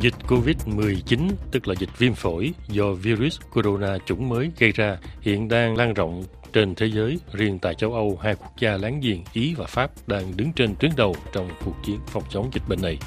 Dịch COVID-19, tức là dịch viêm phổi do virus corona chủng mới gây ra, hiện đang lan rộng trên thế giới. Riêng tại châu Âu, hai quốc gia láng giềng Ý và Pháp đang đứng trên tuyến đầu trong cuộc chiến phòng chống dịch bệnh này.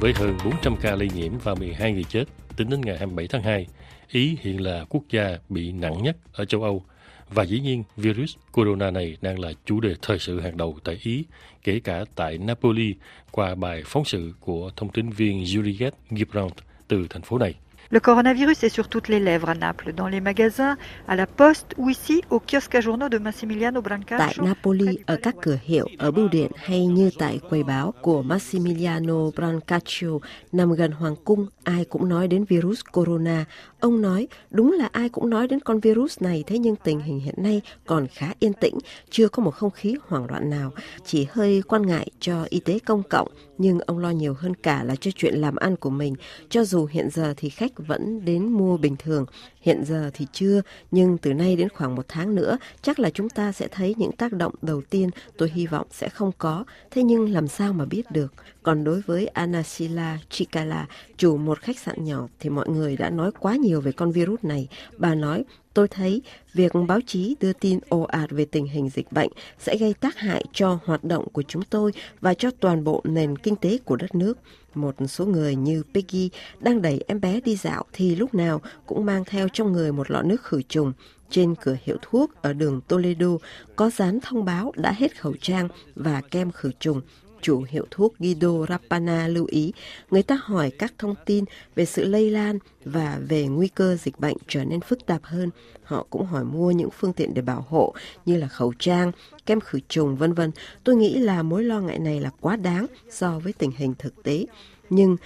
Với hơn 400 ca lây nhiễm và 12 người chết tính đến ngày 27 tháng 2, Ý hiện là quốc gia bị nặng nhất ở châu Âu và dĩ nhiên, virus corona này đang là chủ đề thời sự hàng đầu tại Ý, kể cả tại Napoli qua bài phóng sự của thông tin viên Juliette Gibrand từ thành phố này. Le coronavirus est sur toutes les lèvres à Naples, dans les magasins, à la poste ou ici au kiosque à journaux de Massimiliano Brancaccio. Tại Napoli, ở các cửa hiệu, ở bưu điện hay như tại quầy báo của Massimiliano Brancaccio nằm gần Hoàng cung, ai cũng nói đến virus corona. Ông nói, đúng là ai cũng nói đến con virus này, thế nhưng tình hình hiện nay còn khá yên tĩnh, chưa có một không khí hoảng loạn nào, chỉ hơi quan ngại cho y tế công cộng, nhưng ông lo nhiều hơn cả là cho chuyện làm ăn của mình, cho dù hiện giờ thì khách vẫn đến mua bình thường. Hiện giờ thì chưa, nhưng từ nay đến khoảng một tháng nữa, chắc là chúng ta sẽ thấy những tác động đầu tiên tôi hy vọng sẽ không có. Thế nhưng làm sao mà biết được? Còn đối với Anasila Chikala, chủ một khách sạn nhỏ, thì mọi người đã nói quá nhiều về con virus này. Bà nói, tôi thấy việc báo chí đưa tin ồ ạt về tình hình dịch bệnh sẽ gây tác hại cho hoạt động của chúng tôi và cho toàn bộ nền kinh tế của đất nước. Một số người như Peggy đang đẩy em bé đi dạo thì lúc nào cũng mang theo trong người một lọ nước khử trùng. Trên cửa hiệu thuốc ở đường Toledo có dán thông báo đã hết khẩu trang và kem khử trùng chủ hiệu thuốc Guido Rapana lưu ý, người ta hỏi các thông tin về sự lây lan và về nguy cơ dịch bệnh trở nên phức tạp hơn. Họ cũng hỏi mua những phương tiện để bảo hộ như là khẩu trang, kem khử trùng vân vân. Tôi nghĩ là mối lo ngại này là quá đáng so với tình hình thực tế. Nhưng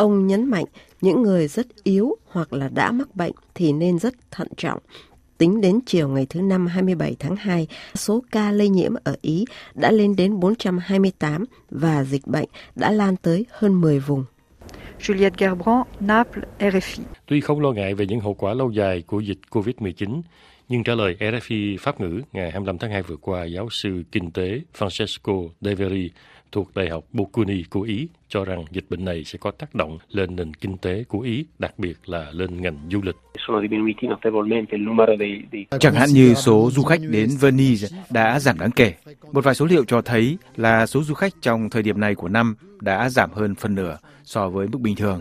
ông nhấn mạnh những người rất yếu hoặc là đã mắc bệnh thì nên rất thận trọng Tính đến chiều ngày thứ Năm 27 tháng 2, số ca lây nhiễm ở Ý đã lên đến 428 và dịch bệnh đã lan tới hơn 10 vùng. Juliette Gerbrand, Naples, RFI. Tuy không lo ngại về những hậu quả lâu dài của dịch COVID-19, nhưng trả lời RFI Pháp ngữ ngày 25 tháng 2 vừa qua, giáo sư kinh tế Francesco De Veri thuộc Đại học Bocconi của Ý cho rằng dịch bệnh này sẽ có tác động lên nền kinh tế của Ý, đặc biệt là lên ngành du lịch. Chẳng hạn như số du khách đến Venice đã giảm đáng kể. Một vài số liệu cho thấy là số du khách trong thời điểm này của năm đã giảm hơn phân nửa so với mức bình thường.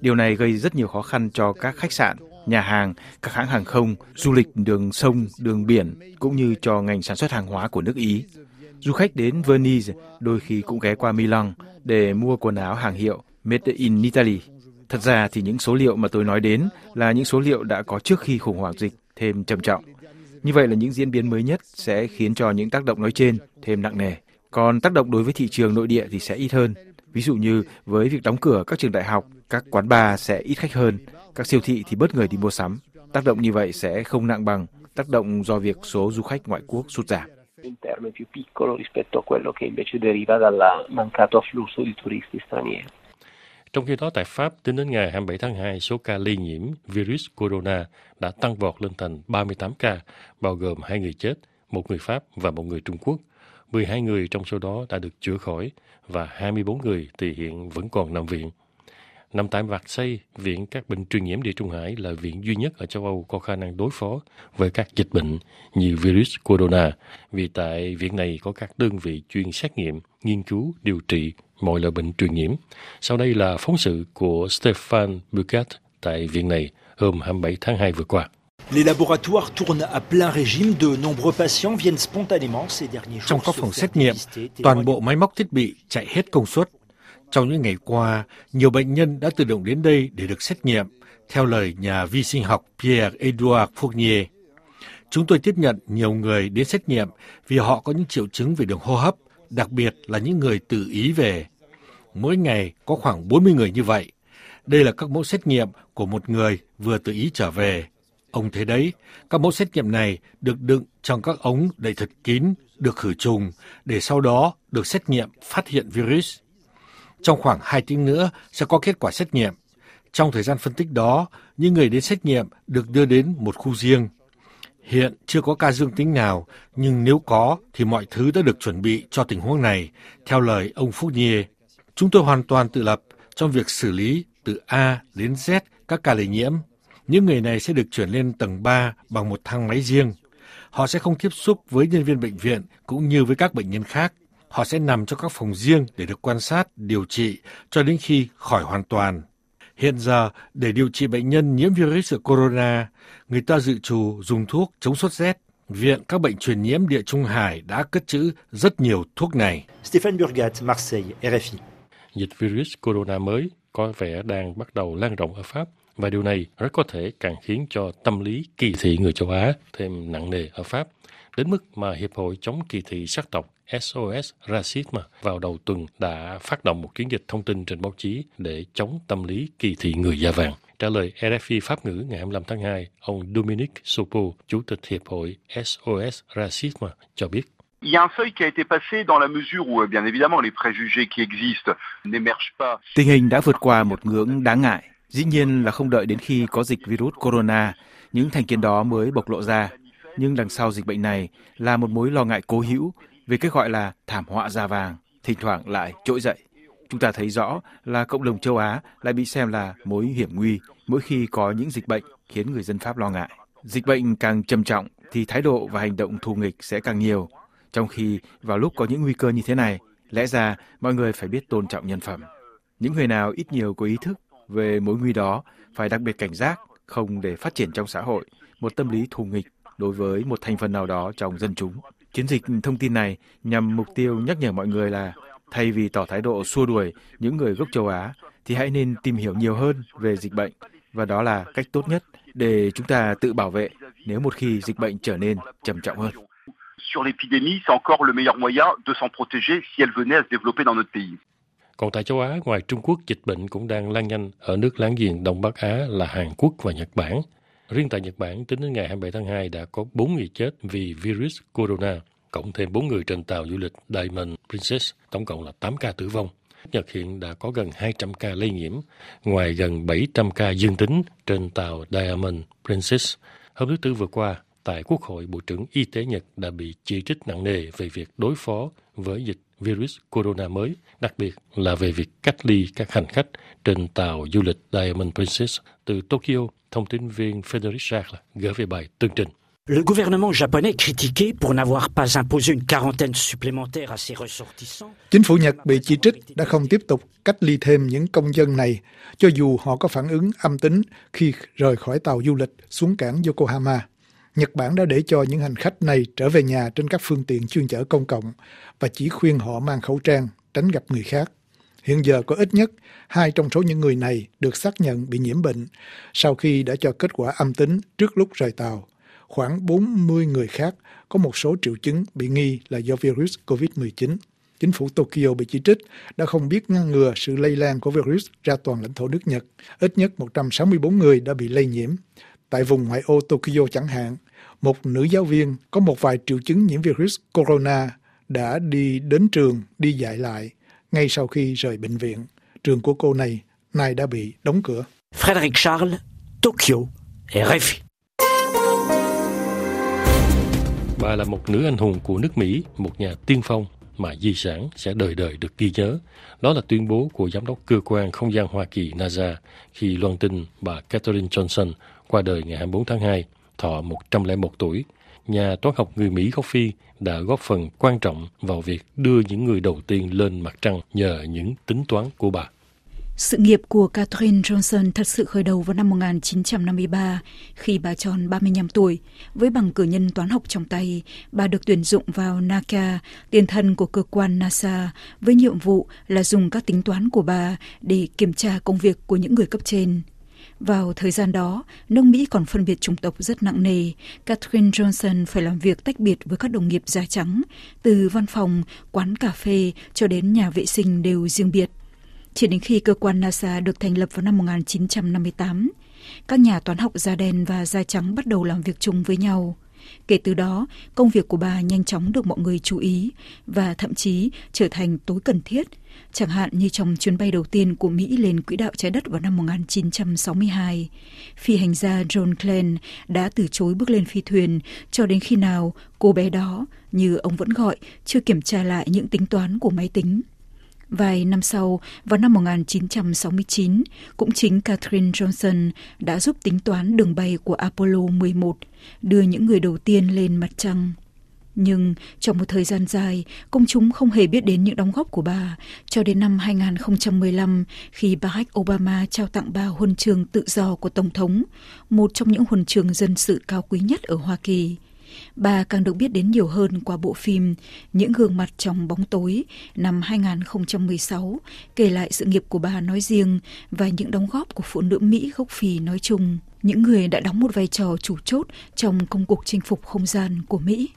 Điều này gây rất nhiều khó khăn cho các khách sạn, nhà hàng, các hãng hàng không, du lịch đường sông, đường biển cũng như cho ngành sản xuất hàng hóa của nước Ý. Du khách đến Venice đôi khi cũng ghé qua Milan để mua quần áo hàng hiệu Made in Italy. Thật ra thì những số liệu mà tôi nói đến là những số liệu đã có trước khi khủng hoảng dịch thêm trầm trọng. Như vậy là những diễn biến mới nhất sẽ khiến cho những tác động nói trên thêm nặng nề. Còn tác động đối với thị trường nội địa thì sẽ ít hơn. Ví dụ như với việc đóng cửa các trường đại học, các quán bar sẽ ít khách hơn, các siêu thị thì bớt người đi mua sắm. Tác động như vậy sẽ không nặng bằng tác động do việc số du khách ngoại quốc sụt giảm interno è più piccolo rispetto a quello che invece deriva dal mancato afflusso di turisti stranieri. Trong khi đó tại Pháp, tính đến ngày 27 tháng 2, số ca lây nhiễm virus corona đã tăng vọt lên thành 38 ca, bao gồm hai người chết, một người Pháp và một người Trung Quốc. 12 người trong số đó đã được chữa khỏi và 24 người thì hiện vẫn còn nằm viện. Nằm tại Vạc Xây, Viện các bệnh truyền nhiễm Địa Trung Hải là viện duy nhất ở châu Âu có khả năng đối phó với các dịch bệnh như virus corona, vì tại viện này có các đơn vị chuyên xét nghiệm, nghiên cứu, điều trị mọi loại bệnh truyền nhiễm. Sau đây là phóng sự của Stefan Bucat tại viện này hôm 27 tháng 2 vừa qua. Les laboratoires tournent à plein régime, de nombreux patients viennent spontanément ces derniers jours. Trong các phòng xét nghiệm, toàn bộ máy móc thiết bị chạy hết công suất trong những ngày qua, nhiều bệnh nhân đã tự động đến đây để được xét nghiệm, theo lời nhà vi sinh học Pierre-Edouard Fournier. Chúng tôi tiếp nhận nhiều người đến xét nghiệm vì họ có những triệu chứng về đường hô hấp, đặc biệt là những người tự ý về. Mỗi ngày có khoảng 40 người như vậy. Đây là các mẫu xét nghiệm của một người vừa tự ý trở về. Ông thấy đấy, các mẫu xét nghiệm này được đựng trong các ống đầy thật kín, được khử trùng, để sau đó được xét nghiệm phát hiện virus. Trong khoảng 2 tiếng nữa sẽ có kết quả xét nghiệm. Trong thời gian phân tích đó, những người đến xét nghiệm được đưa đến một khu riêng. Hiện chưa có ca dương tính nào, nhưng nếu có thì mọi thứ đã được chuẩn bị cho tình huống này, theo lời ông Phúc Nhiê. Chúng tôi hoàn toàn tự lập trong việc xử lý từ A đến Z các ca lây nhiễm. Những người này sẽ được chuyển lên tầng 3 bằng một thang máy riêng. Họ sẽ không tiếp xúc với nhân viên bệnh viện cũng như với các bệnh nhân khác. Họ sẽ nằm trong các phòng riêng để được quan sát, điều trị cho đến khi khỏi hoàn toàn. Hiện giờ, để điều trị bệnh nhân nhiễm virus corona, người ta dự trù dùng thuốc chống sốt rét. Viện các bệnh truyền nhiễm địa Trung Hải đã cất trữ rất nhiều thuốc này. Stéphane Burgat, Marseille, RFI. Dịch virus corona mới có vẻ đang bắt đầu lan rộng ở Pháp và điều này rất có thể càng khiến cho tâm lý kỳ thị người châu Á thêm nặng nề ở Pháp, đến mức mà Hiệp hội chống kỳ thị sắc tộc SOS Racism vào đầu tuần đã phát động một chiến dịch thông tin trên báo chí để chống tâm lý kỳ thị người da vàng. Trả lời RFI Pháp ngữ ngày 25 tháng 2, ông Dominique Sopo, Chủ tịch Hiệp hội SOS Racism, cho biết. Il y a un seuil qui a été passé dans la mesure où, bien évidemment, les préjugés qui existent n'émergent pas. Tình hình đã vượt qua một ngưỡng đáng ngại. Dĩ nhiên là không đợi đến khi có dịch virus corona, những thành kiến đó mới bộc lộ ra. Nhưng đằng sau dịch bệnh này là một mối lo ngại cố hữu về cái gọi là thảm họa da vàng, thỉnh thoảng lại trỗi dậy. Chúng ta thấy rõ là cộng đồng châu Á lại bị xem là mối hiểm nguy mỗi khi có những dịch bệnh khiến người dân Pháp lo ngại. Dịch bệnh càng trầm trọng thì thái độ và hành động thù nghịch sẽ càng nhiều. Trong khi vào lúc có những nguy cơ như thế này, lẽ ra mọi người phải biết tôn trọng nhân phẩm. Những người nào ít nhiều có ý thức về mối nguy đó phải đặc biệt cảnh giác, không để phát triển trong xã hội một tâm lý thù nghịch đối với một thành phần nào đó trong dân chúng. Chiến dịch thông tin này nhằm mục tiêu nhắc nhở mọi người là thay vì tỏ thái độ xua đuổi những người gốc châu Á thì hãy nên tìm hiểu nhiều hơn về dịch bệnh và đó là cách tốt nhất để chúng ta tự bảo vệ nếu một khi dịch bệnh trở nên trầm trọng hơn. Sur l'épidémie, c'est encore le meilleur moyen de s'en protéger si elle venait à se développer dans notre pays. Còn tại châu Á, ngoài Trung Quốc, dịch bệnh cũng đang lan nhanh ở nước láng giềng Đông Bắc Á là Hàn Quốc và Nhật Bản. Riêng tại Nhật Bản, tính đến ngày 27 tháng 2 đã có 4 người chết vì virus corona, cộng thêm 4 người trên tàu du lịch Diamond Princess, tổng cộng là 8 ca tử vong. Nhật hiện đã có gần 200 ca lây nhiễm, ngoài gần 700 ca dương tính trên tàu Diamond Princess. Hôm thứ Tư vừa qua, tại Quốc hội, Bộ trưởng Y tế Nhật đã bị chỉ trích nặng nề về việc đối phó với dịch virus corona mới, đặc biệt là về việc cách ly các hành khách trên tàu du lịch Diamond Princess từ Tokyo. Thông tin viên Frederick Charles gửi về bài tương trình. Le gouvernement japonais critiqué pour n'avoir pas imposé une quarantaine supplémentaire à ses ressortissants. Chính phủ Nhật bị chỉ trích đã không tiếp tục cách ly thêm những công dân này, cho dù họ có phản ứng âm tính khi rời khỏi tàu du lịch xuống cảng Yokohama. Nhật Bản đã để cho những hành khách này trở về nhà trên các phương tiện chuyên chở công cộng và chỉ khuyên họ mang khẩu trang, tránh gặp người khác. Hiện giờ có ít nhất hai trong số những người này được xác nhận bị nhiễm bệnh sau khi đã cho kết quả âm tính trước lúc rời tàu. Khoảng 40 người khác có một số triệu chứng bị nghi là do virus COVID-19. Chính phủ Tokyo bị chỉ trích đã không biết ngăn ngừa sự lây lan của virus ra toàn lãnh thổ nước Nhật. Ít nhất 164 người đã bị lây nhiễm. Tại vùng ngoại ô Tokyo chẳng hạn, một nữ giáo viên có một vài triệu chứng nhiễm virus corona đã đi đến trường đi dạy lại ngay sau khi rời bệnh viện. Trường của cô này nay đã bị đóng cửa. Frédéric Charles, Tokyo, RFI. Bà là một nữ anh hùng của nước Mỹ, một nhà tiên phong mà di sản sẽ đời đời được ghi nhớ. Đó là tuyên bố của Giám đốc Cơ quan Không gian Hoa Kỳ NASA khi loan tin bà Catherine Johnson qua đời ngày 24 tháng 2, thọ 101 tuổi. Nhà toán học người Mỹ gốc Phi đã góp phần quan trọng vào việc đưa những người đầu tiên lên mặt trăng nhờ những tính toán của bà. Sự nghiệp của Catherine Johnson thật sự khởi đầu vào năm 1953 khi bà tròn 35 tuổi. Với bằng cử nhân toán học trong tay, bà được tuyển dụng vào NACA, tiền thân của cơ quan NASA, với nhiệm vụ là dùng các tính toán của bà để kiểm tra công việc của những người cấp trên. Vào thời gian đó, nước Mỹ còn phân biệt chủng tộc rất nặng nề. Catherine Johnson phải làm việc tách biệt với các đồng nghiệp da trắng, từ văn phòng, quán cà phê cho đến nhà vệ sinh đều riêng biệt. Chỉ đến khi cơ quan NASA được thành lập vào năm 1958, các nhà toán học da đen và da trắng bắt đầu làm việc chung với nhau. Kể từ đó, công việc của bà nhanh chóng được mọi người chú ý và thậm chí trở thành tối cần thiết, chẳng hạn như trong chuyến bay đầu tiên của Mỹ lên quỹ đạo trái đất vào năm 1962. Phi hành gia John Glenn đã từ chối bước lên phi thuyền cho đến khi nào cô bé đó, như ông vẫn gọi, chưa kiểm tra lại những tính toán của máy tính. Vài năm sau, vào năm 1969, cũng chính Catherine Johnson đã giúp tính toán đường bay của Apollo 11, đưa những người đầu tiên lên mặt trăng. Nhưng trong một thời gian dài, công chúng không hề biết đến những đóng góp của bà, cho đến năm 2015 khi Barack Obama trao tặng bà huân trường tự do của Tổng thống, một trong những huân trường dân sự cao quý nhất ở Hoa Kỳ. Bà càng được biết đến nhiều hơn qua bộ phim Những gương mặt trong bóng tối năm 2016, kể lại sự nghiệp của bà nói riêng và những đóng góp của phụ nữ Mỹ gốc Phi nói chung, những người đã đóng một vai trò chủ chốt trong công cuộc chinh phục không gian của Mỹ.